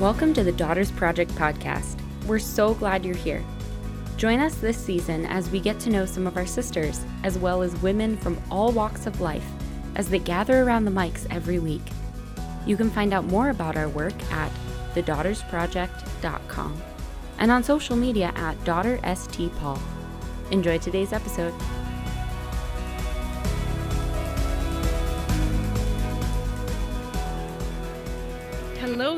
Welcome to the Daughters Project podcast. We're so glad you're here. Join us this season as we get to know some of our sisters, as well as women from all walks of life, as they gather around the mics every week. You can find out more about our work at thedaughtersproject.com and on social media at DaughterSTPaul. Enjoy today's episode.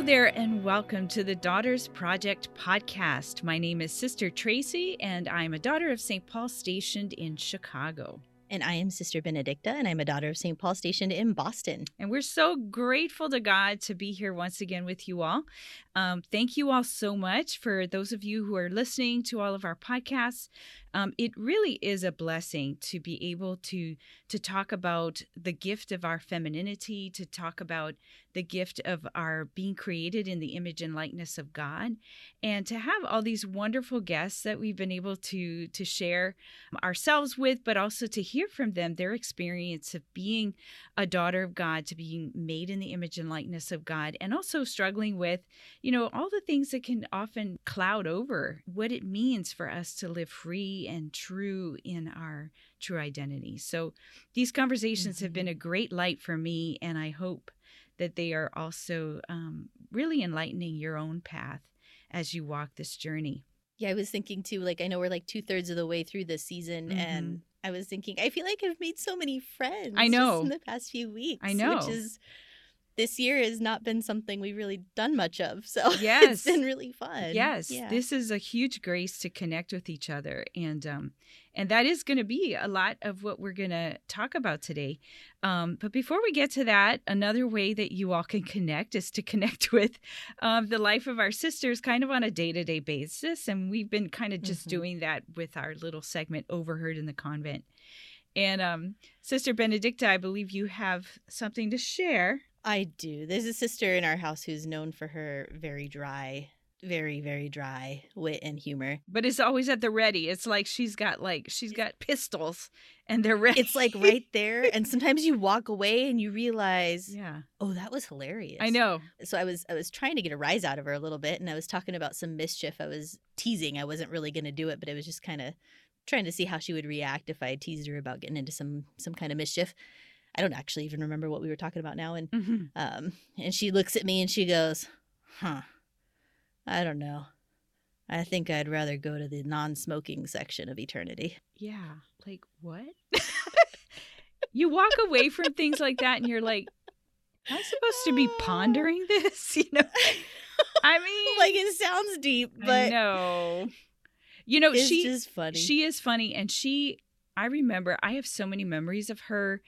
Hello there, and welcome to the Daughters Project podcast. My name is Sister Tracy, and I'm a daughter of St. Paul stationed in Chicago. And I am Sister Benedicta, and I'm a daughter of St. Paul stationed in Boston. And we're so grateful to God to be here once again with you all. Um, thank you all so much for those of you who are listening to all of our podcasts. Um, it really is a blessing to be able to to talk about the gift of our femininity, to talk about the gift of our being created in the image and likeness of God, and to have all these wonderful guests that we've been able to to share ourselves with, but also to hear from them their experience of being a daughter of God, to being made in the image and likeness of God, and also struggling with, you know, all the things that can often cloud over what it means for us to live free and true in our true identity. So these conversations mm-hmm. have been a great light for me, and I hope that they are also um, really enlightening your own path as you walk this journey. Yeah, I was thinking too, like, I know we're like two thirds of the way through this season, mm-hmm. and I was thinking, I feel like I've made so many friends. I know in the past few weeks. I know, which is this year has not been something we've really done much of. So yes. it's been really fun. Yes, yeah. this is a huge grace to connect with each other, and um, and that is going to be a lot of what we're going to talk about today. Um, but before we get to that, another way that you all can connect is to connect with um, the life of our sisters, kind of on a day to day basis, and we've been kind of just mm-hmm. doing that with our little segment "Overheard in the Convent." And um, Sister Benedicta, I believe you have something to share. I do. There's a sister in our house who's known for her very dry, very very dry wit and humor. But it's always at the ready. It's like she's got like she's got pistols and they're ready. It's like right there and sometimes you walk away and you realize, yeah. Oh, that was hilarious. I know. So I was I was trying to get a rise out of her a little bit and I was talking about some mischief. I was teasing. I wasn't really going to do it, but I was just kind of trying to see how she would react if I teased her about getting into some some kind of mischief. I don't actually even remember what we were talking about now. And mm-hmm. um, and she looks at me and she goes, "Huh, I don't know. I think I'd rather go to the non-smoking section of eternity." Yeah, like what? you walk away from things like that, and you're like, "Am I supposed to be pondering this?" You know. I mean, like it sounds deep, but no. You know, she is funny. She is funny, and she. I remember. I have so many memories of her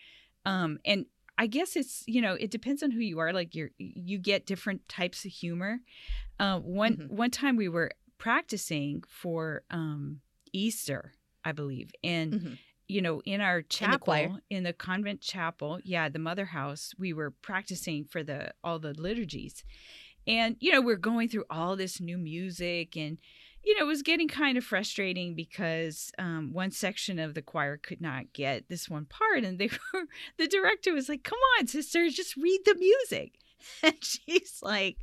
um, and I guess it's you know it depends on who you are. Like you you get different types of humor. Uh, one mm-hmm. one time we were practicing for um, Easter, I believe, and mm-hmm. you know in our chapel in the, in the, convent chapel, yeah, the mother house, we were practicing for the all the liturgies, and you know we're going through all this new music and you know, it was getting kind of frustrating because um, one section of the choir could not get this one part, and they were the director was like, "Come on, sisters, just read the music," and she's like.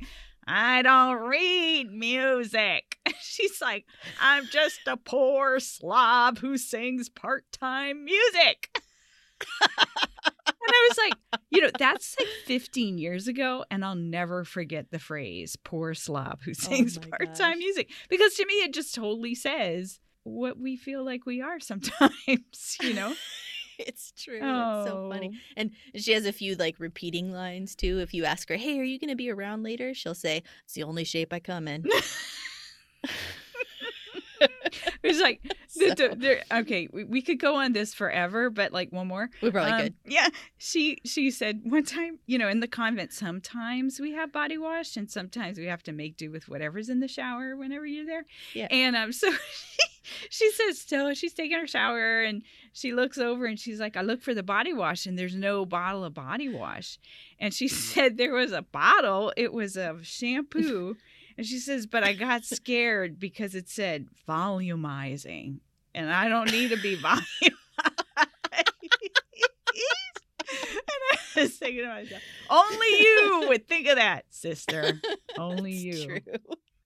I don't read music. She's like, I'm just a poor slob who sings part time music. And I was like, you know, that's like 15 years ago, and I'll never forget the phrase "poor slob who oh sings oh part-time music" because to me it just totally says what we feel like we are sometimes. You know. it's true. Oh. It's so funny. Oh. And she has a few like repeating lines too. If you ask her, "Hey, are you going to be around later?" she'll say, "It's the only shape I come in." it's like so. okay we, we, could go on this forever but like one more. We probably um, could yeah she she said one time you know in the convent sometimes we have body wash and sometimes we have to make do with whatever's in the shower whenever you're there. Yeah. And um so she, she says still she's taking her shower and she looks over and she's like i look for the body wash and there's no bottle of body wash. And she said there was a bottle it was of shampoo and she says, but I got scared because it said volumizing, and I don't need to be volumized. and I was thinking to myself, only you would think of that, sister. Only It's you. True.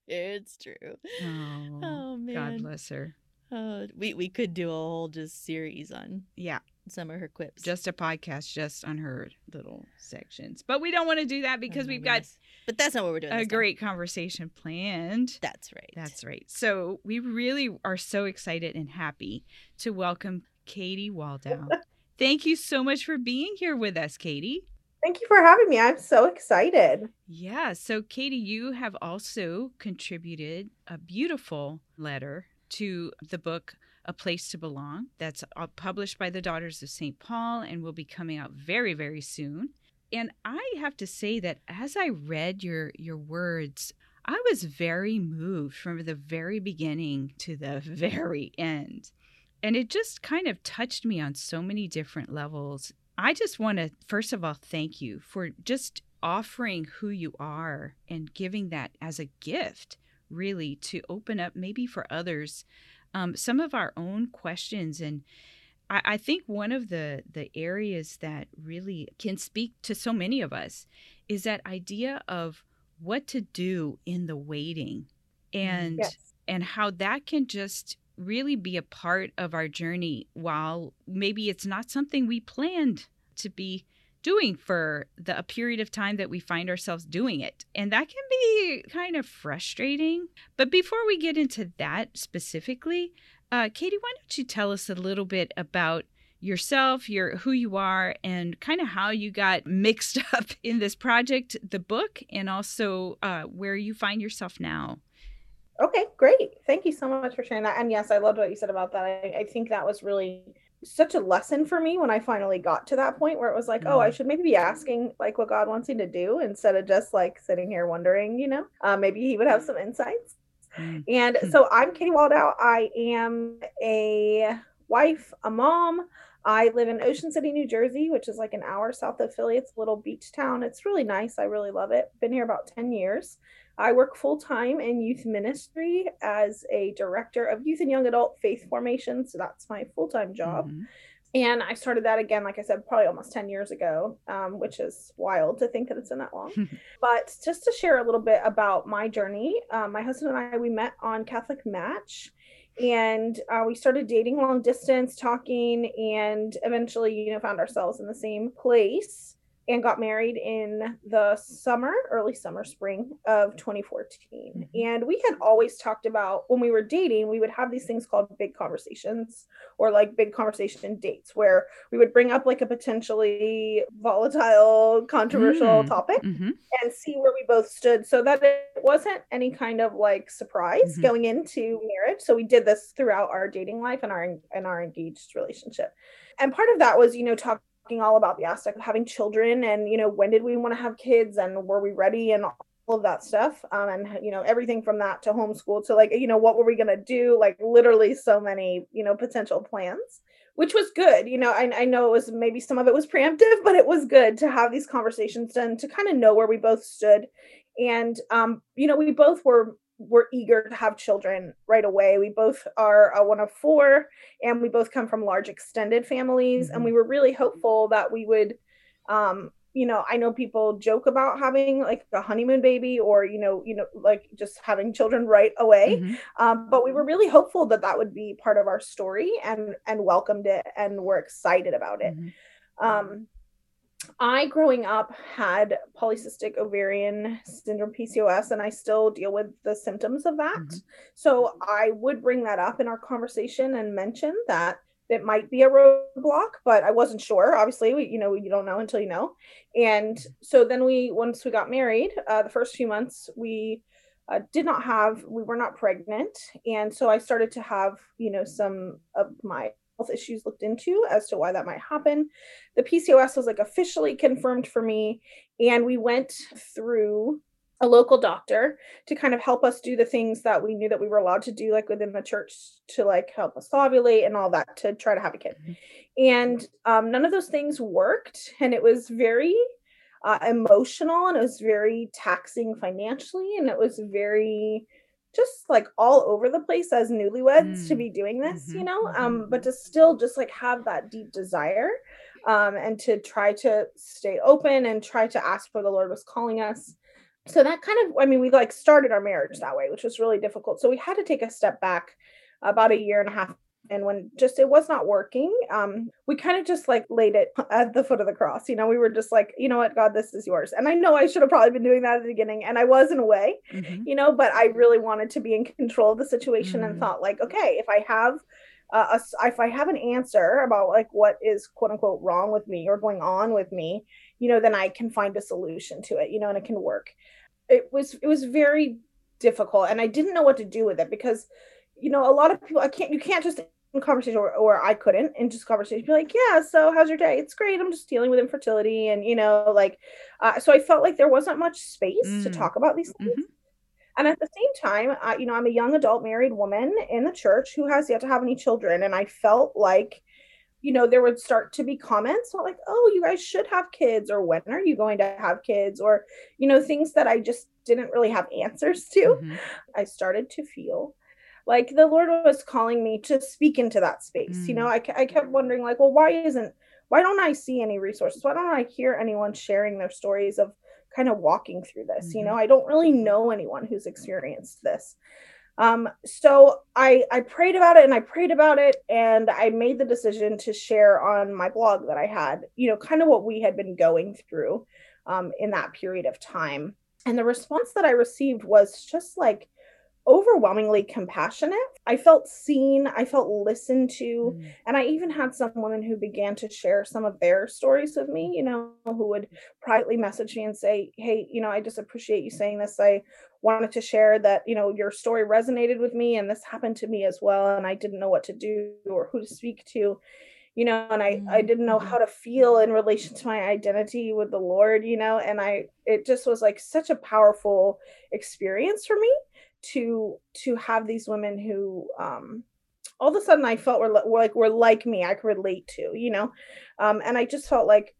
It's true. Oh, Oh man. God bless her. Oh, we we could do a whole just series on Yeah, some of her quips. just a podcast just on her little sections. But we don't want to do that Oh, because my we've got. But that's not what we're doing. a this time. great conversation planned. That's right. That's right. So we really are so excited and happy to welcome Katie Waldow. Thank you so much for being here with us, Katie. Thank you for having me. I'm so excited. Yeah. So, Katie, you have also contributed a beautiful letter to the book A Place to Belong. That's uh, published by the Daughters of St. Paul and will be coming out very, very soon. And I have to say that as I read your your words, I was very moved from the very beginning to the very end. And it just kind of touched me on so many different levels. I just want to, first of all, thank you for just offering who you are and giving that as a gift, really, to open up maybe for others um, some of our own questions. And I, I think one of the, the areas that really can speak to so many of us is that idea of what to do in the waiting and Yes. and how that can just really be a part of our journey while maybe it's not something we planned to be doing for the a period of time that we find ourselves doing it and that can be kind of frustrating but before we get into that specifically uh, katie why don't you tell us a little bit about yourself your who you are and kind of how you got mixed up in this project the book and also uh, where you find yourself now Okay, great. Thank you so much for sharing that. And yes, I loved what you said about that. I, I think that was really such a lesson for me when I finally got to that point where it was like, oh, I should maybe be asking like what God wants me to do instead of just like sitting here wondering, you know, uh, maybe He would have some insights. Mm. And Hmm. so I'm Katie Waldow. I am a wife, a mom. I live in Ocean City, New Jersey, which is like an hour south of Philly. It's a little beach town. It's really nice. I really love it. Been here about 10 years. I work full time in youth ministry as a director of youth and young adult faith formation. So that's my full time job. Mhm. And I started that again, like I said, probably almost 10 years ago, um, which is wild to think that it's been that long. but just to share a little bit about my journey, um, my husband and I, we met on Catholic Match and uh, we started dating long distance, talking, and eventually, you know, found ourselves in the same place and got married in the summer, early summer, spring of 2014. Mhm. And we had always talked about when we were dating, we would have these things called big conversations or like big conversation dates where we would bring up like a potentially volatile, controversial Mm. topic Mhm. and see where we both stood so that it wasn't any kind of like surprise Mhm. going into marriage so we did this throughout our dating life and our and our engaged relationship and part of that was you know talking all about the aspect of having children and you know when did we want to have kids and were we ready and all of that stuff um, and you know everything from that to homeschool to like you know what were we going to do like literally so many you know potential plans which was good. You know, I, I know it was maybe some of it was preemptive, but it was good to have these conversations done to kind of know where we both stood. And um, you know, we both were were eager to have children right away. We both are uh, one of four, and we both come from large extended families, and Mhm. we were really hopeful that we would. Um, you know, I know people joke about having like a honeymoon baby, or you know, you know, like just having children right away Mhm. um, but we were really hopeful that that would be part of our story and and welcomed it and were excited about it Mhm. um, i growing up had polycystic ovarian syndrome pcos and i still deal with the symptoms of that. Mhm. so i would bring that up in our conversation and mention that it might be a roadblock but i wasn't sure. Obviously we, you know you don't know until you know. And so then we once we got married uh, the first few months we uh, did not have we were not pregnant. And so i started to have you know some of my health issues looked into as to why that might happen the pcos was like officially confirmed for me and we went through a local doctor to kind of help us do the things that we knew that we were allowed to do like within the church to like help us ovulate and all that to try to have a kid Mhm. and um, none of those things worked and it was very uh, emotional and it was very taxing financially and it was very just like all over the place as newlyweds to Mm. be doing this you Mhm, know mhm, um but to still just like have that deep desire um and to try to stay open and try to ask where the lord was calling us. So that kind of i mean we like started our marriage that way which was really difficult. So we had to take a step back about a year and a half and when just it was not working um we kind of just like laid it at the foot of the cross you know we were just like you know what god this is yours and i know i should have probably been doing that at the beginning and i was in a way mm-hmm. you know but i really wanted to be in control of the situation mm-hmm. and thought like okay if i have uh, a, if i have an answer about like what is quote unquote wrong with me or going on with me you know then i can find a solution to it you know and it can work it was it was very difficult and i didn't know what to do with it because you know a lot of people i can't you can't just conversation or, or i couldn't in just conversation be like yeah so how's your day it's great i'm just dealing with infertility and you know like uh, so i felt like there wasn't much space mm. to talk about these things mm-hmm. and at the same time uh, you know i'm a young adult married woman in the church who has yet to have any children and i felt like you know, there would start to be comments like, oh, you guys should have kids, or when are you going to have kids, or, you know, things that I just didn't really have answers to. Mm-hmm. I started to feel like the Lord was calling me to speak into that space. Mm-hmm. You know, mm. I, I kept wondering, like, well, why isn't, why don't I see any resources? Why don't I hear anyone sharing their stories of kind of walking through this? Mm-hmm. You know, I don't really know anyone who's experienced this. Um, so I I prayed about it and I prayed about it and I made the decision to share on my blog that I had, you know, kind of what we had been going through um, in that period of time. And the response that I received was just like overwhelmingly compassionate. I felt seen, I felt listened to, mm. and I even had some women who began to share some of their stories with me, you know, who would privately message me and say, "Hey, you know, I just appreciate you saying this. I wanted to share that, you know, your story resonated with me and this happened to me as well and I didn't know what to do or who to speak to." you know and i i didn't know mm-hmm. how to feel in relation to my identity with the lord you know and i it just was like such a powerful experience for me to to have these women who um all of a sudden I felt were, were like were like me I could relate to, you know, um, and I just felt like,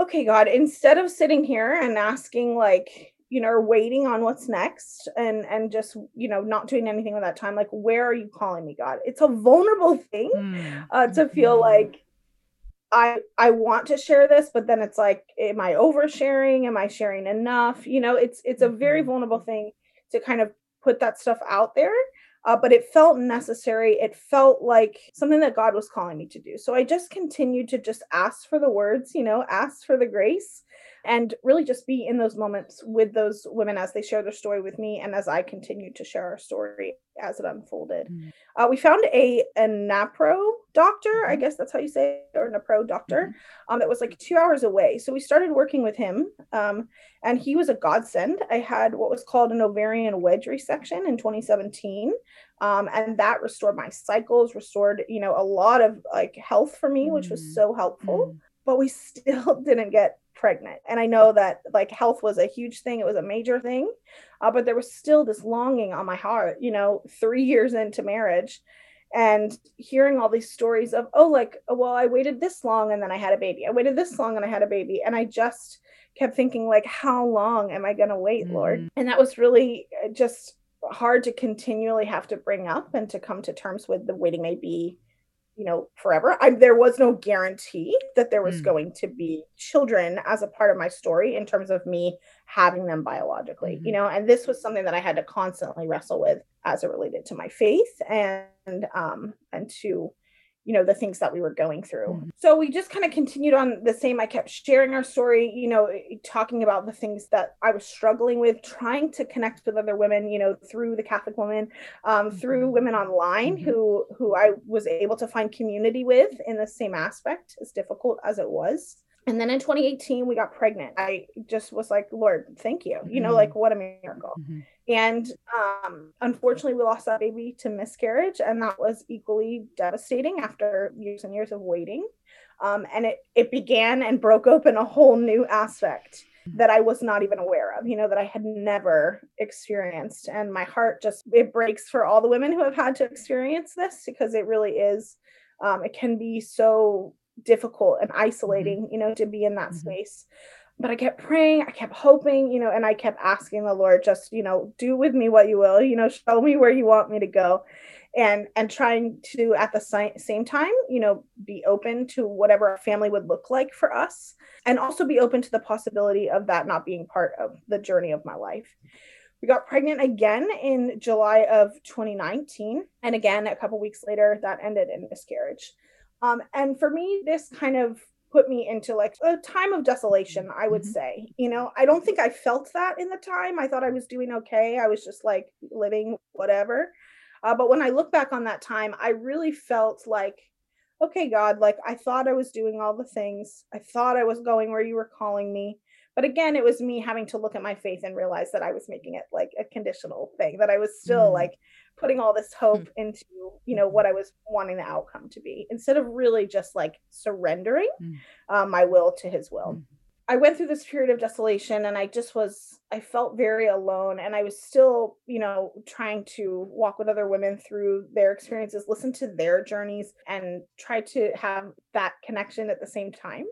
okay, God, instead of sitting here and asking like, you know, waiting on what's next and and just you know not doing anything with that time, like where are you calling me, God? It's a vulnerable thing mm. uh, to feel mm-hmm. like I I want to share this, but then it's like, am I oversharing? Am I sharing enough? You know, it's it's a very mm-hmm. vulnerable thing to kind of put that stuff out there. Uh, but it felt necessary. It felt like something that God was calling me to do. So I just continued to just ask for the words, you know, ask for the grace and really just be in those moments with those women as they share their story with me and as I continued to share our story as it unfolded. Mm-hmm. Uh, we found a, a NAPRO doctor, I mm-hmm. guess that's how you say it, or NAPRO doctor, mm-hmm. um, that was like two hours away. So we started working with him, um, and he was a godsend. I had what was called an ovarian wedge resection in 2017. Um, and that restored my cycles, restored, you know, a lot of like health for me, which was mm-hmm. so helpful. Mm. But we still didn't get pregnant. And I know that like health was a huge thing, it was a major thing, uh, but there was still this longing on my heart, you know, three years into marriage and hearing all these stories of, oh, like, well, I waited this long and then I had a baby. I waited this long and I had a baby. And I just kept thinking, like, how long am I going to wait, mm-hmm. Lord? And that was really uh, just hard to continually have to bring up and to come to terms with the waiting may be you know forever I, there was no guarantee that there was mm. going to be children as a part of my story in terms of me having them biologically mm-hmm. you know and this was something that i had to constantly wrestle with as it related to my faith and um and to you know the things that we were going through mm-hmm. so we just kind of continued on the same i kept sharing our story you know talking about the things that i was struggling with trying to connect with other women you know through the catholic woman um, through mm-hmm. women online mm-hmm. who who i was able to find community with in the same aspect as difficult as it was and then in 2018 we got pregnant i just was like lord thank you you know mm-hmm. like what a miracle mm-hmm. And um, unfortunately we lost that baby to miscarriage and that was equally devastating after years and years of waiting um, and it it began and broke open a whole new aspect that I was not even aware of, you know, that I had never experienced. And my heart just, it breaks for all the women who have had to experience this because it really is, um, it can be so difficult and isolating, mm-hmm. you know, to be in that mm-hmm. space. But I kept praying, I kept hoping, you know, and I kept asking the Lord, just, you know, do with me what you will, you know, show me where you want me to go. and and trying to at the same time you know be open to whatever a family would look like for us and also be open to the possibility of that not being part of the journey of my life we got pregnant again in july of 2019 and again a couple weeks later that ended in miscarriage um, and for me this kind of put me into like a time of desolation i would mm-hmm. say you know? I don't think i felt that in the time. I thought i was doing okay. I was just like living whatever. Uh, but when i look back on that time i really felt like okay god like i thought i was doing all the things. I thought i was going where you were calling me. But again it was me having to look at my faith and realize that i was making it like a conditional thing that i was still mm. like putting all this hope mm. into you know what i was wanting the outcome to be instead of really just like surrendering mm. uh, my will to his will mm. i went through this period of desolation and i just was i felt very alone and i was still you know trying to walk with other women through their experiences listen to their journeys and try to have that connection at the same time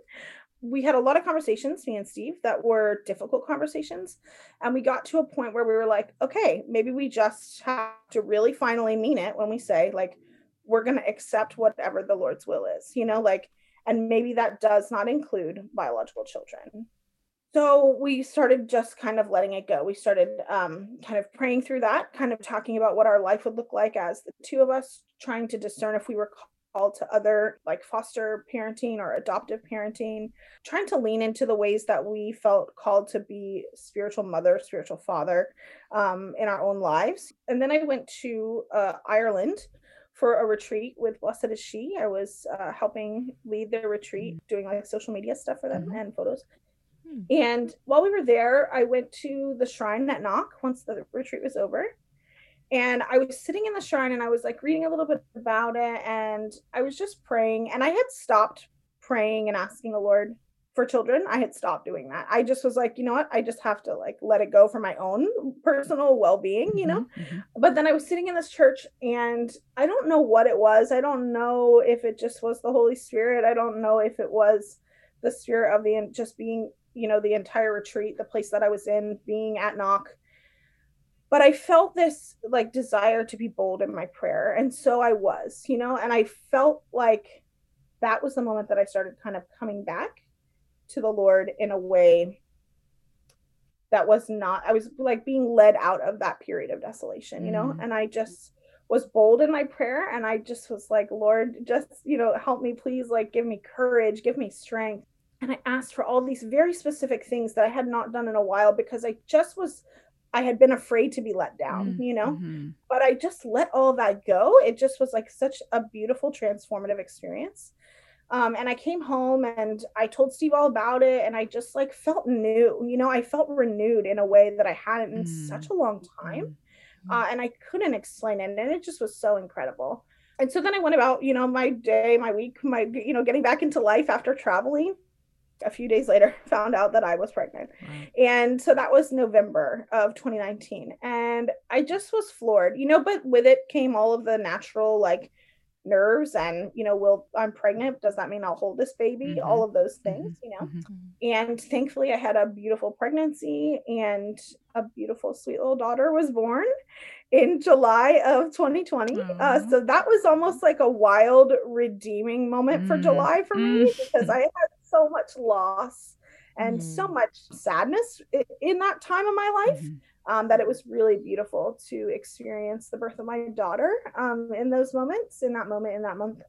we had a lot of conversations, me and Steve, that were difficult conversations. And we got to a point where we were like, okay, maybe we just have to really finally mean it when we say, like, we're going to accept whatever the Lord's will is, you know, like, and maybe that does not include biological children. So we started just kind of letting it go. We started um, kind of praying through that, kind of talking about what our life would look like as the two of us, trying to discern if we were called to other like foster parenting or adoptive parenting, trying to lean into the ways that we felt called to be spiritual mother, spiritual father um, in our own lives. And then I went to uh, Ireland for a retreat with Blessed is She. I was uh, helping lead their retreat, mm. doing like social media stuff for them mm-hmm. and photos. Hmm. And while we were there, I went to the shrine at Knock once the retreat was over and I was sitting in the shrine and I was like reading a little bit about it and I was just praying and I had stopped praying and asking the Lord for children. I had stopped doing that. I just was like, you know what? I just have to like let it go for my own personal well-being, you know? Mm-hmm, mm-hmm. But then I was sitting in this church and I don't know what it was. I don't know if it just was the Holy Spirit. I don't know if it was the spirit of the just being, you know, the entire retreat, the place that I was in, being at Knock but I felt this like desire to be bold in my prayer. And so I was, you know, and I felt like that was the moment that I started kind of coming back to the Lord in a way that was not, I was like being led out of that period of desolation, you know, mm. and I just was bold in my prayer and I just was like, Lord, just, you know, help me, please, like, give me courage, give me strength. And I asked for all these very specific things that I had not done in a while because I just was I had been afraid to be let down, mm, you know, mm-hmm. but I just let all that go. It just was like such a beautiful, transformative experience. Um, and I came home and I told Steve all about it, and I just like felt new, you know, I felt renewed in a way that I hadn't in mm. such a long time. Mm. Uh, and I couldn't explain it. And it just was so incredible. And so then I went about, you know, my day, my week, my, you know, getting back into life after traveling a few days later found out that I was pregnant. Right. And so that was November of 2019. And I just was floored, you know, but with it came all of the natural like nerves and, you know, will I'm pregnant, does that mean I'll hold this baby? Mm-hmm. All of those mm-hmm. things, mm-hmm. you know. Mm-hmm. And thankfully I had a beautiful pregnancy and a beautiful sweet little daughter was born in July of 2020. Uh, so that was almost like a wild redeeming moment for mm-hmm. July for me mm-hmm. because I had so much loss and mm. so much sadness in that time of my life mm-hmm. um, that it was really beautiful to experience the birth of my daughter um, in those moments, in that moment, in that month.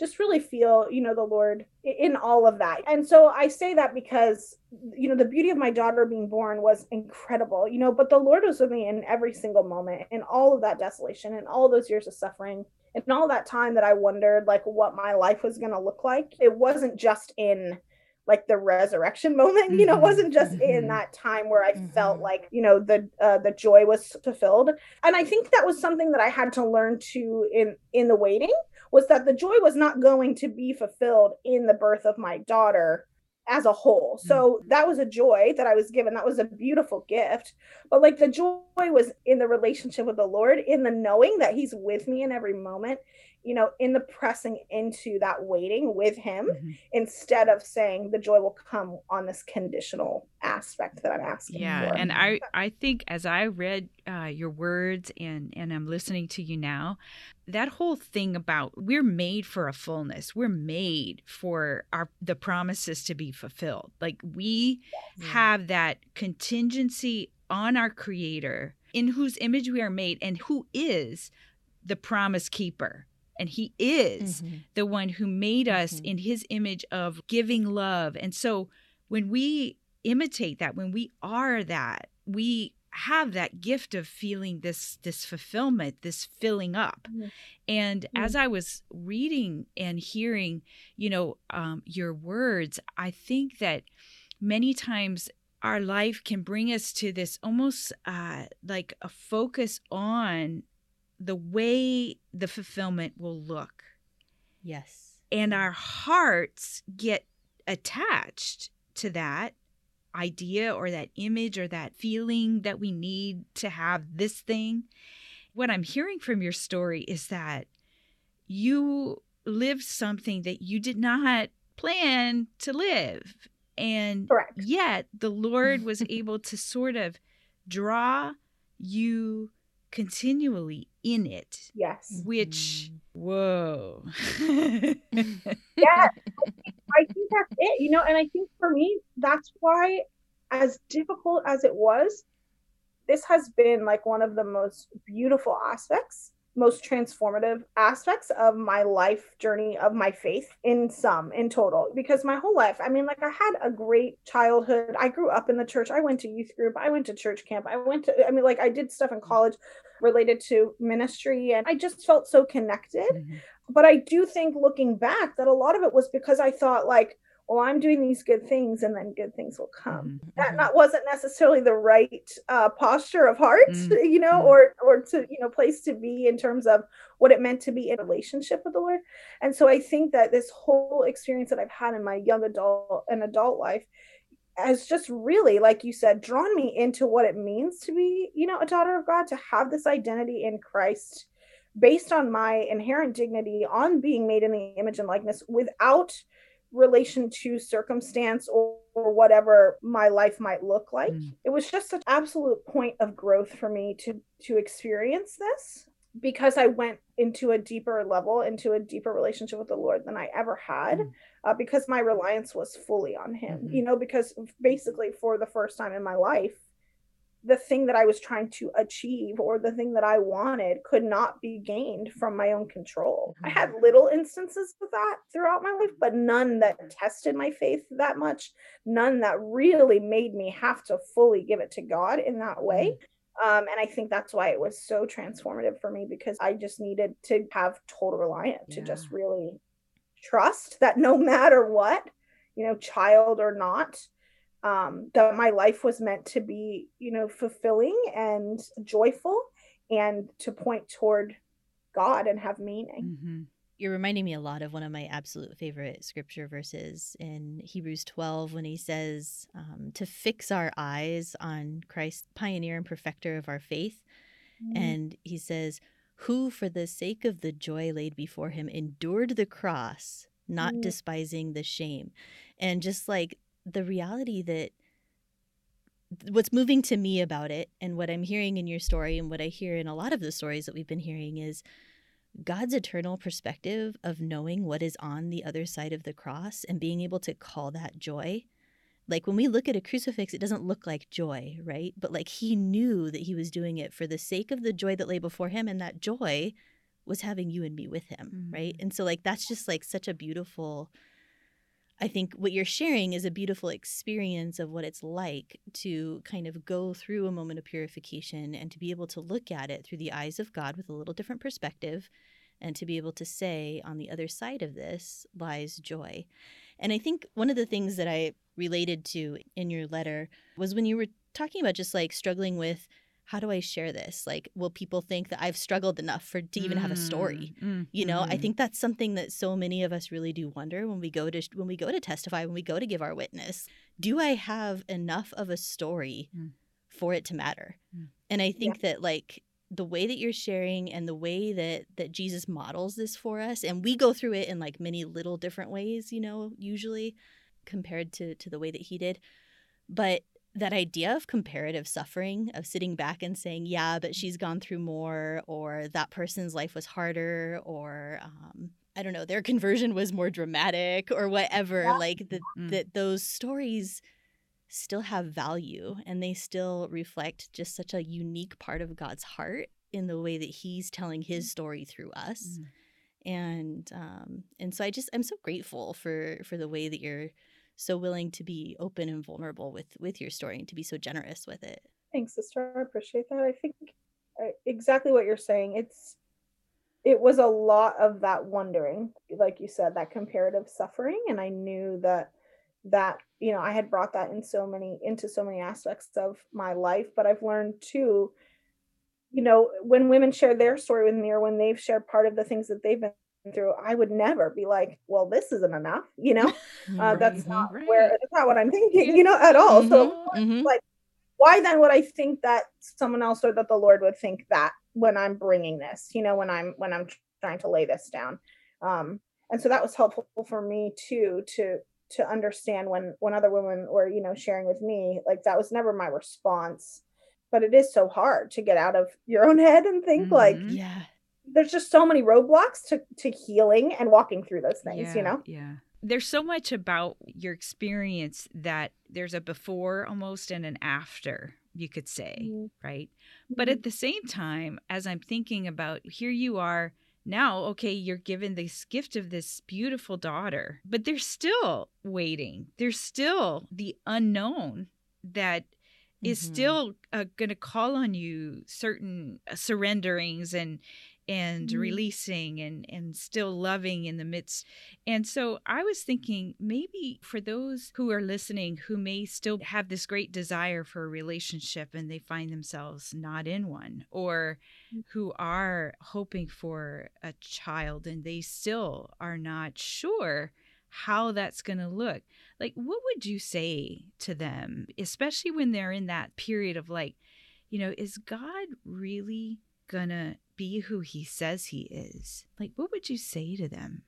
Just really feel, you know, the Lord in all of that. And so I say that because, you know, the beauty of my daughter being born was incredible, you know, but the Lord was with me in every single moment, in all of that desolation, and all those years of suffering and all that time that I wondered like what my life was going to look like. It wasn't just in like the resurrection moment mm-hmm. you know mm-hmm. wasn't just mm-hmm. in that time where i mm-hmm. felt like you know the uh, the joy was fulfilled and i think that was something that i had to learn to in in the waiting was that the joy was not going to be fulfilled in the birth of my daughter as a whole. So mm-hmm. that was a joy that I was given. That was a beautiful gift. But like the joy was in the relationship with the Lord, in the knowing that He's with me in every moment, you know, in the pressing into that waiting with him Mhm. instead of saying the joy will come on this conditional aspect that I'm asking Yeah, for. and I I think as I read uh, your words and and I'm listening to you now, that whole thing about we're made for a fullness. We're made for our the promises to be fulfilled. Like we Yeah. have that contingency on our creator in whose image we are made and who is the promise keeper. And he is Mhm. the one who made us Mhm. in his image of giving love. And so when we imitate that, when we are that, we have that gift of feeling this this fulfillment, this filling up. Mhm. And Mm. as I was reading and hearing, you know, um, your words, I think that many times our life can bring us to this almost uh, like a focus on the way the fulfillment will look Yes. and our hearts get attached to that idea or that image or that feeling that we need to have this thing. What I'm hearing from your story is that you lived something that you did not plan to live. And Correct. yet the Lord was able to sort of draw you continually in it, Yes. which, Mhm. whoa. Yeah. I think that's it, you know, and I think for me, that's why, as difficult as it was, this has been like one of the most beautiful aspects, most transformative aspects of my life journey of my faith in some, in total. Because my whole life, I mean, like I had a great childhood. I grew up in the church. I went to youth group. I went to church camp. I went to, I mean, like I did stuff in college related to ministry and I just felt so connected Mhm. but I do think looking back that a lot of it was because I thought like, well, I'm doing these good things and then good things will come. Mhm. That Mhm. not wasn't necessarily the right uh, posture of heart, Mm, you know, mm. or or to you know place to be in terms of what it meant to be in relationship with the Lord. And so I think that this whole experience that I've had in my young adult and adult life has just really, like you said, drawn me into what it means to be, you know, a daughter of God, to have this identity in Christ based on my inherent dignity on being made in the image and likeness without relation to circumstance or, or whatever my life might look like Mm. it was just an absolute point of growth for me to to experience this because i went into a deeper level into a deeper relationship with the lord than i ever had Mm. uh, because my reliance was fully on him Mhm. you know because basically for the first time in my life the thing that I was trying to achieve or the thing that I wanted could not be gained from my own control. I had little instances of that throughout my life, but none that tested my faith that much, none that really made me have to fully give it to God in that way. Um, and I think that's why it was so transformative for me because I just needed to have total reliance to just really trust that no matter what, you know, child or not, um, that my life was meant to be, you know, fulfilling and joyful and to point toward God and have meaning. Mhm. You're reminding me a lot of one of my absolute favorite scripture verses in Hebrews 12 when he says um, to fix our eyes on Christ, pioneer and perfecter of our faith. Mm-hmm. And he says, Who, for the sake of the joy laid before him, endured the cross, not Mm. despising the shame. And just like the reality that what's moving to me about it, and what I'm hearing in your story, and what I hear in a lot of the stories that we've been hearing is God's eternal perspective of knowing what is on the other side of the cross and being able to call that joy. Like when we look at a crucifix, it doesn't look like joy, right? But like he knew that he was doing it for the sake of the joy that lay before him, and that joy was having you and me with him, right? Mhm. And so, like, that's just like such a beautiful. I think what you're sharing is a beautiful experience of what it's like to kind of go through a moment of purification and to be able to look at it through the eyes of God with a little different perspective and to be able to say on the other side of this lies joy. And I think one of the things that I related to in your letter was when you were talking about just like struggling with how do I share this? Like, will people think that I've struggled enough for to even have a story? Mm, You know, I mm. think that's something that so many of us really do wonder when we go to when we go to testify, when we go to give our witness. Do I have enough of a story Mm. for it to matter? Mm. And I think that like the way that you're sharing and the way that that Jesus models this for us and we go through it in like many little different ways, you know, usually compared to to the way that he did. But that idea of comparative suffering of sitting back and saying yeah but she's gone through more or that person's life was harder or um, i don't know their conversion was more dramatic or whatever yeah. like that mm. that those stories still have value and they still reflect just such a unique part of god's heart in the way that he's telling his story through us mm. and um and so i just i'm so grateful for for the way that you're so willing to be open and vulnerable with with your story and to be so generous with it. Thanks sister. I appreciate that. I think uh, exactly what you're saying. It's it was a lot of that wondering like you said that comparative suffering. And i knew that that you know i had brought that in so many into so many aspects of my life. But i've learned too you know when women share their story with me or when they've shared part of the things that they've been through, I would never be like, well, this isn't enough, you know? Uh, that's not right. where that's not what I'm thinking, you know, at all. Mm-hmm, so mm-hmm. like why then would I think that someone else or that the Lord would think that when I'm bringing this, you know, when I'm when I'm trying to lay this down. Um and so that was helpful for me too to to understand when when other women were, you know, sharing with me, like that was never my response. But it is so hard to get out of your own head and think mm-hmm. like, yeah, there's just so many roadblocks to to healing and walking through those things yeah, you know yeah there's so much about your experience that there's a before almost and an after you could say mm-hmm. right mm-hmm. but at the same time as i'm thinking about here you are now okay you're given this gift of this beautiful daughter but there's still waiting there's still the unknown that is mm-hmm. still uh, going to call on you certain uh, surrenderings and and mm-hmm. releasing and and still loving in the midst. And so I was thinking maybe for those who are listening who may still have this great desire for a relationship and they find themselves not in one or mm. who are hoping for a child and they still are not sure how that's going to look. Like what would you say to them especially when they're in that period of like you know, is God really gonna be who he says he is, like what would you say to them?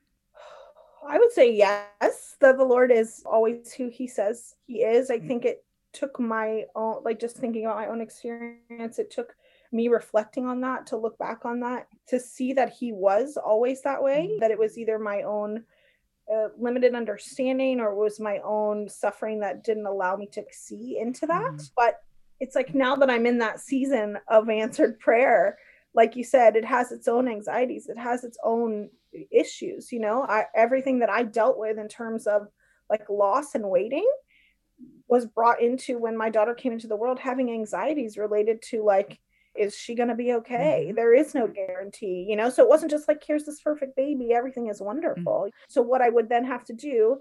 I would say yes, that the Lord is always who he says he is. I mm. think it took my own, like just thinking about my own experience, it took me reflecting on that to look back on that to see that he was always that way, mm-hmm. that it was either my own uh, limited understanding or was my own suffering that didn't allow me to see into that. Mm-hmm. But it's like now that I'm in that season of answered prayer, like you said, it has its own anxieties, it has its own issues. You know, I, everything that I dealt with in terms of like loss and waiting was brought into when my daughter came into the world having anxieties related to like is she going to be okay mm-hmm. there is no guarantee you know so it wasn't just like here's this perfect baby everything is wonderful mm-hmm. so what i would then have to do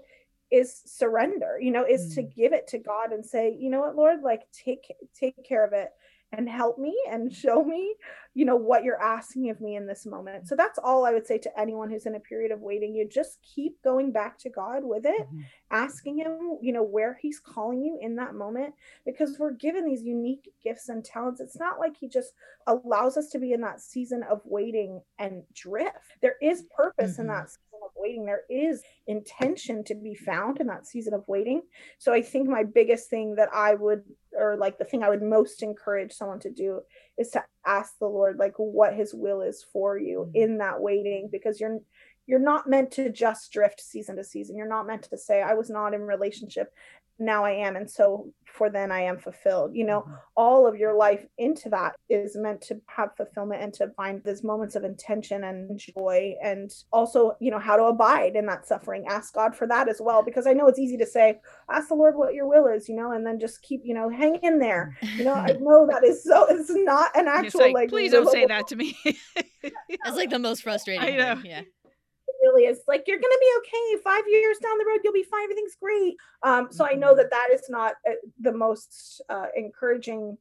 is surrender you know is mm-hmm. to mm. give it to god and say you know what lord like take take care of it and help me and show me you know what you're asking of me in this moment. So that's all i would say to anyone who's in a period of waiting. You just keep going back to god with it mm-hmm. asking him you know where he's calling you in that moment because we're given these unique gifts and talents. It's not like he just allows us to be in that season of waiting and drift. There is purpose mm-hmm. in that season of waiting. There is intention to be found in that season of waiting. So i think my biggest thing that i would or like the thing i would most encourage someone to do is to ask the lord like what his will is for you mm-hmm. in that waiting because you're you're not meant to just drift season to season you're not meant to say i was not in relationship now I am. And so for then I am fulfilled. You know, mm-hmm. all of your life into that is meant to have fulfillment and to find those moments of intention and joy and also, you know, how to abide in that suffering. Ask God for that as well. Because I know it's easy to say, ask the Lord what your will is, you know, and then just keep, you know, hang in there. You know, I know that is so it's not an actual like, like, please don't say that to me. That's like the most frustrating. I know. Thing. Yeah really is like you're gonna be okay five years down the road you'll be fine everything's great um so i know mm-hmm. that that is not uh, the most uh, encouraging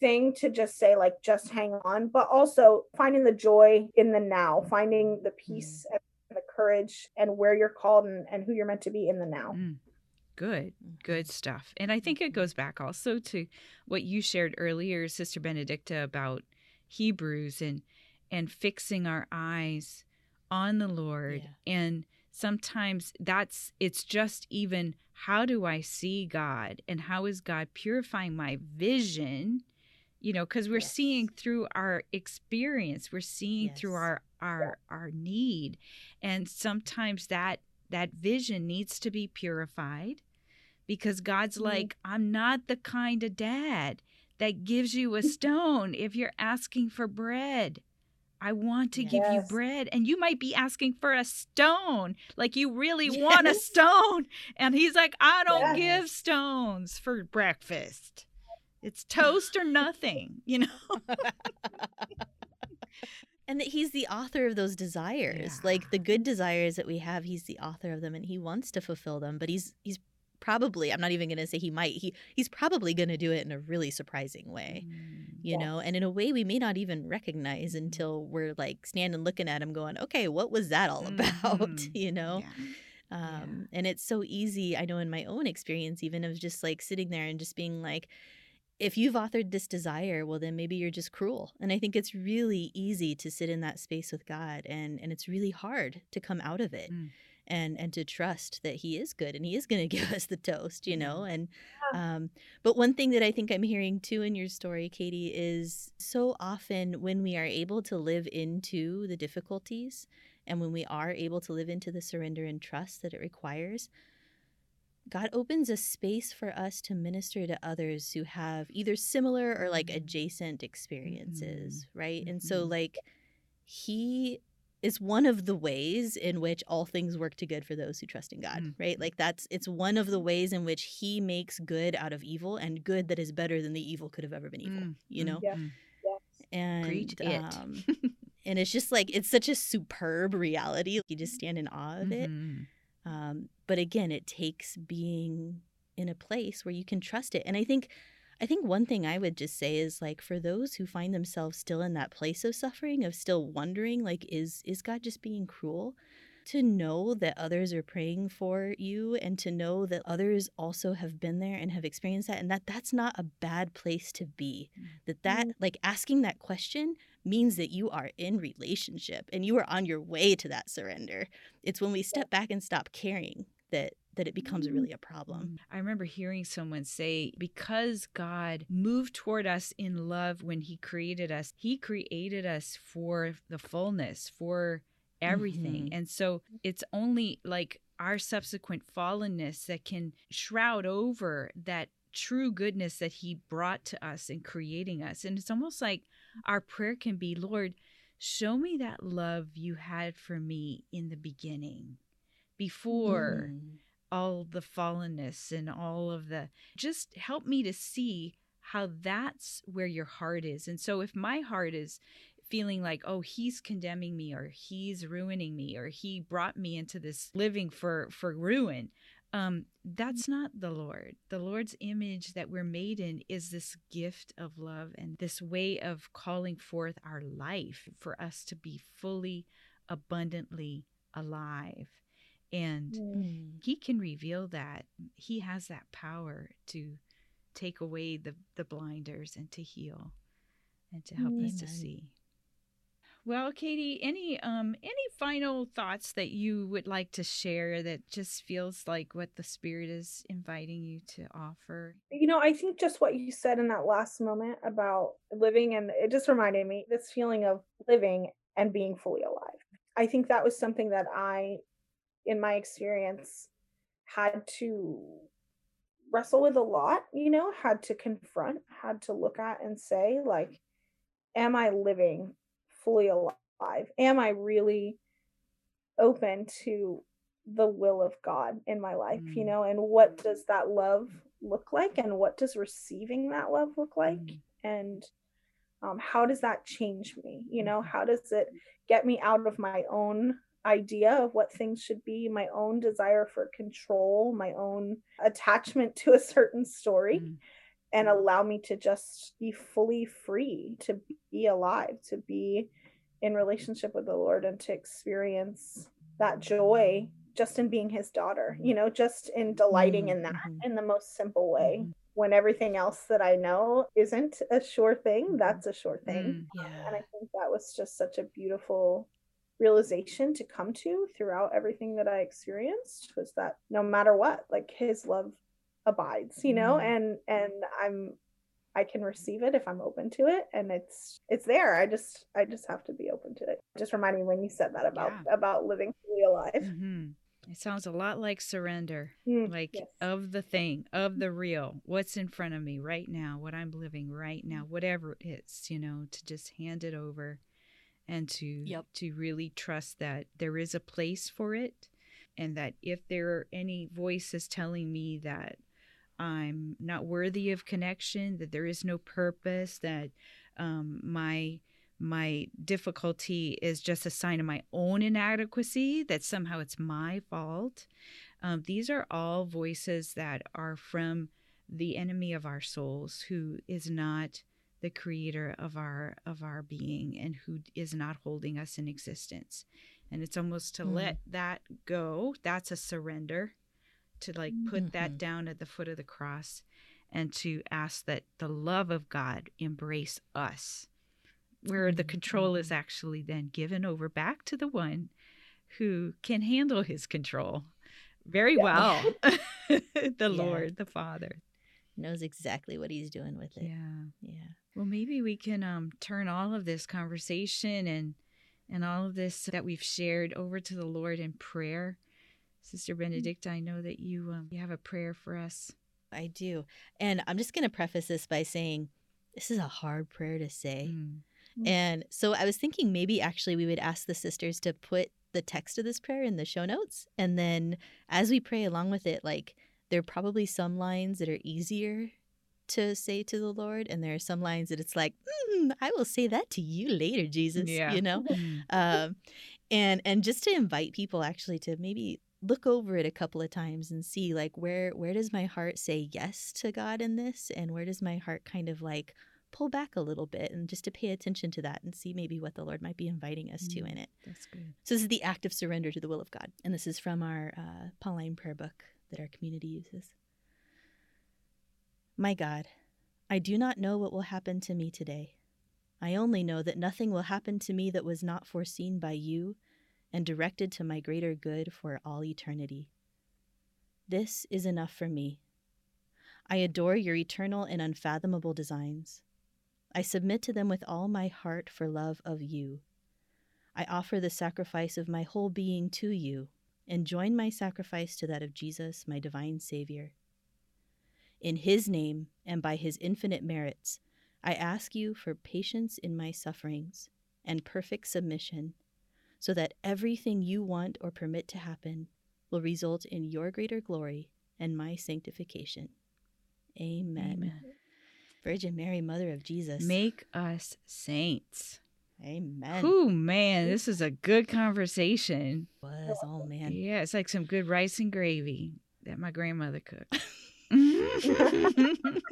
thing to just say like just hang on but also finding the joy in the now finding the peace mm. and the courage and where you're called and, and who you're meant to be in the now mm. Good, good stuff. And I think it goes back also to what you shared earlier, Sister Benedicta, about Hebrews and and fixing our eyes on the Lord Yeah. and sometimes that's it's just even how do I see God and how is God purifying my vision you know because we're Yes. seeing through our experience we're seeing through Yes. our our our need and sometimes that that vision needs to be purified because God's Mhm. like I'm not the kind of dad that gives you a stone if you're asking for bread I want to give you bread. And you might be asking for a stone. Like you really want a stone. And he's like, I don't Yes. give stones for breakfast. It's toast or nothing, you know? and that he's the author of those desires like the good desires that we have he's the author of them and he wants to fulfill them but he's he's probably i'm not even going to say he might he he's probably going to do it in a really surprising way you know and in a way we may not even recognize until we're like standing looking at him going okay what was that all about Mhm. you know Yeah. um and it's so easy i know in my own experience even of just like sitting there and just being like if you've authored this desire well then maybe you're just cruel and i think it's really easy to sit in that space with god and and it's really hard to come out of it Mm. And and to trust that he is good and he is going to give us the toast you know and um but one thing that i think i'm hearing too in your story katie is so often when we are able to live into the difficulties and when we are able to live into the surrender and trust that it requires God opens a space for us to minister to others who have either similar or like Mhm. adjacent experiences, right? And Mhm. so, like, He is one of the ways in which all things work to good for those who trust in God, Mm. right? Like, that's it's one of the ways in which He makes good out of evil and good that is better than the evil could have ever been evil, Mm, you mm, know? Yeah. mm. And Preach it. um, and it's just like it's such a superb reality. You just stand in awe of it. Mhm. Um, but again, it takes being in a place where you can trust it. And I think, I think one thing I would just say is like for those who find themselves still in that place of suffering, of still wondering, like, is is God just being cruel? To know that others are praying for you, and to know that others also have been there and have experienced that, and that that's not a bad place to be. Mm. That that mm. like asking that question means that you are in relationship and you are on your way to that surrender. It's when we step back and stop caring that that it becomes really a problem. I remember hearing someone say, because God moved toward us in love when He created us, He created us for the fullness, for everything. Mhm. And so it's only like our subsequent fallenness that can shroud over that true goodness that He brought to us in creating us. And it's almost like our prayer can be, Lord, show me that love you had for me in the beginning before Mhm. All the fallenness and all of the just help me to see how that's where your heart is. And so if my heart is feeling like oh he's condemning me or he's ruining me or he brought me into this living for for ruin um that's not the lord. The lord's image that we're made in is this gift of love and this way of calling forth our life for us to be fully abundantly alive and Mm. he can reveal that he has that power to take away the the blinders and to heal and to help us to see. Well katie any um any final thoughts that you would like to share that just feels like what the spirit is inviting you to offer? You know i think just what you said in that last moment about living and it just reminded me this feeling of living and being fully alive. I think that was something that i in my experience had to wrestle with a lot you know had to confront had to look at and say like am i living fully alive am i really open to the will of god in my life you Mm. know and what does that love look like and what does receiving that love look like Mm. and um, how does that change me you know Mhm. how does it get me out of my own idea of what things should be my own desire for control my own attachment to a certain story Mm. and allow me to just be fully free to be alive to be in relationship with the lord and to experience that joy just in being his daughter you know just in delighting in that Mhm. in the most simple way Mhm. when everything else that I know isn't a sure thing, Mm-hmm. that's a sure thing. Mm. Yeah. And I think that was just such a beautiful realization to come to throughout everything that I experienced was that no matter what, like his love abides, you know, Mm. and and I'm I can receive it if I'm open to it and it's it's there. I just I just have to be open to it. Just reminding me when you said that about about living fully alive. hmm It sounds a lot like surrender, Mm, like yes. of the thing, of the real, what's in front of me right now, what I'm living right now, whatever it is, you know, to just hand it over and to Yep. to really trust that there is a place for it and that if there are any voices telling me that I'm not worthy of connection, that there is no purpose, that um, my my difficulty is just a sign of my own inadequacy, that somehow it's my fault. Um, these are all voices that are from the enemy of our souls, who is not the creator of our of our being and who is not holding us in existence. And it's almost to Mm. let that go. That's a surrender to like put that Mhm. down at the foot of the cross and to ask that the love of God embrace us, where the control is Mhm. actually then given over back to the one who can handle his control very well the Yeah. Lord, the Father. Knows exactly what he's doing with it. Yeah. Yeah. Well, maybe we can um, turn all of this conversation and and all of this that we've shared over to the Lord in prayer. Sister Benedicta, I know that you um, you have a prayer for us. I do. And I'm just going to preface this by saying this is a hard prayer to say. Mm. And so I was thinking maybe actually we would ask the sisters to put the text of this prayer in the show notes. And then as we pray along with it, like there are probably some lines that are easier to say to the Lord. And there are some lines that it's like, mm, I will say that to you later, Jesus. Yeah. You know? Mm. um, and and just to invite people actually to maybe look over it a couple of times and see like where where does my heart say yes to God in this and where does my heart kind of like pull back a little bit and just to pay attention to that and see maybe what the Lord might be inviting us to Mm. in it. That's good. So this is the act of surrender to the will of God, and this is from our uh, Pauline prayer book that our community uses. My God, I do not know what will happen to me today. I only know that nothing will happen to me that was not foreseen by you and directed to my greater good for all eternity. This is enough for me. I adore your eternal and unfathomable designs. I submit to them with all my heart for love of you. I offer the sacrifice of my whole being to you and join my sacrifice to that of Jesus, my divine Savior. In his name and by his infinite merits, I ask you for patience in my sufferings and perfect submission, so that everything you want or permit to happen will result in your greater glory and my sanctification. Amen. Amen. Virgin Mary, Mother of Jesus. Make us saints. Amen. Ooh, man, this is a good conversation. Was oh man. Yeah, it's like some good rice and gravy that my grandmother cooked.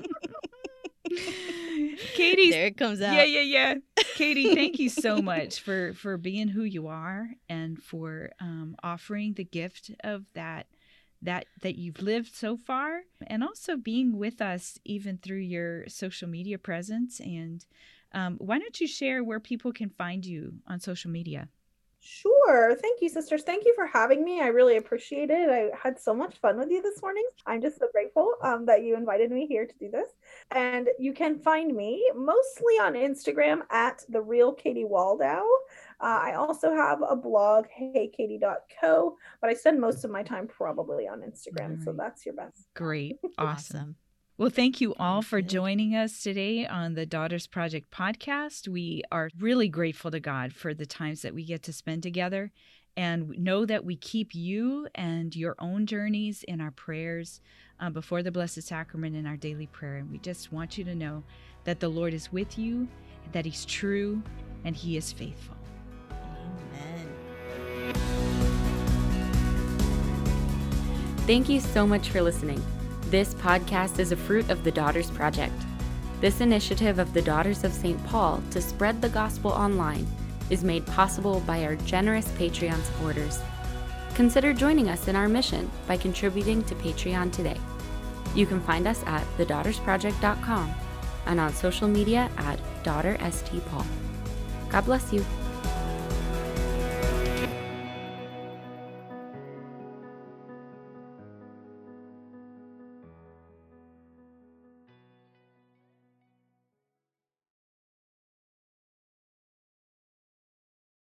Katie, There it comes out. yeah, yeah, yeah. Katie, thank you so much for for being who you are and for um, offering the gift of that that that you've lived so far, and also being with us even through your social media presence. And um, why don't you share where people can find you on social media? Sure. Thank you, sisters. Thank you for having me. I really appreciate it. I had so much fun with you this morning. I'm just so grateful um, that you invited me here to do this. And you can find me mostly on Instagram at the real Katie Waldow. Uh, I also have a blog, heykatie.co, but I spend most of my time probably on Instagram. So that's your best. Great, awesome. Awesome. Well, thank you all for joining us today on the Daughters Project podcast. We are really grateful to God for the times that we get to spend together. And know that we keep you and your own journeys in our prayers uh, before the Blessed Sacrament in our daily prayer. And we just want you to know that the Lord is with you, that He's true, and He is faithful. Amen. Thank you so much for listening. This podcast is a fruit of the Daughters Project. This initiative of the Daughters of St. Paul to spread the gospel online is made possible by our generous Patreon supporters. Consider joining us in our mission by contributing to Patreon today. You can find us at thedaughtersproject.com and on social media at daughterstpaul. God bless you.